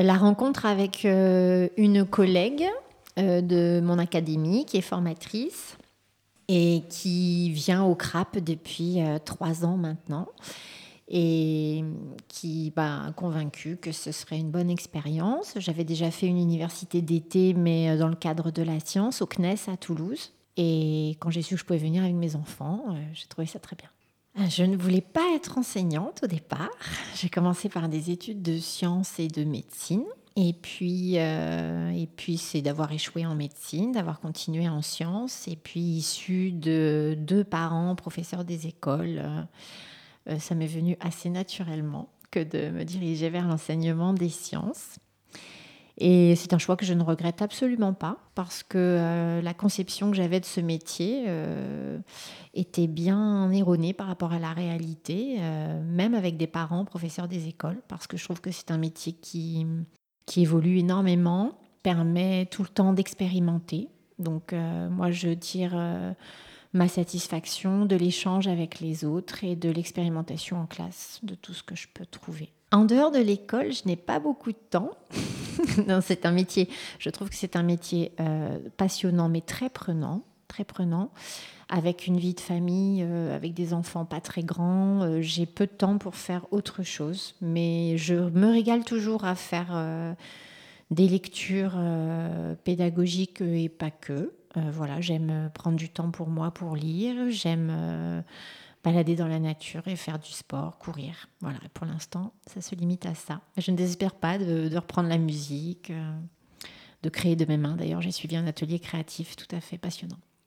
La rencontre avec une collègue de mon académie qui est formatrice et qui vient au CRAP depuis trois ans maintenant et qui m'a convaincu que ce serait une bonne expérience. J'avais déjà fait une université d'été, mais dans le cadre de la science, au CNES à Toulouse. Et quand j'ai su que je pouvais venir avec mes enfants, euh, j'ai trouvé ça très bien. Euh, je ne voulais pas être enseignante au départ. J'ai commencé par des études de sciences et de médecine. Et puis, euh, et puis c'est d'avoir échoué en médecine, d'avoir continué en sciences. Et puis, issu de deux parents professeurs des écoles, ça m'est venu assez naturellement que de me diriger vers l'enseignement des sciences. Et c'est un choix que je ne regrette absolument pas parce que euh, la conception que j'avais de ce métier euh, était bien erronée par rapport à la réalité, euh, même avec des parents professeurs des écoles, parce que je trouve que c'est un métier qui, qui évolue énormément, permet tout le temps d'expérimenter. Donc moi, je tire ma satisfaction de l'échange avec les autres et de l'expérimentation en classe, de tout ce que je peux trouver. En dehors de l'école, je n'ai pas beaucoup de temps. c'est un métier, je trouve que c'est un métier euh, passionnant mais très prenant, très prenant, avec une vie de famille, euh, avec des enfants pas très grands. Euh, j'ai peu de temps pour faire autre chose, mais je me régale toujours à faire des lectures pédagogiques et pas que. voilà, j'aime prendre du temps pour moi pour lire, j'aime balader dans la nature et faire du sport, courir. Voilà, pour l'instant, ça se limite à ça. Je ne désespère pas de, reprendre la musique, euh, de créer de mes mains. D'ailleurs, j'ai suivi un atelier créatif tout à fait passionnant.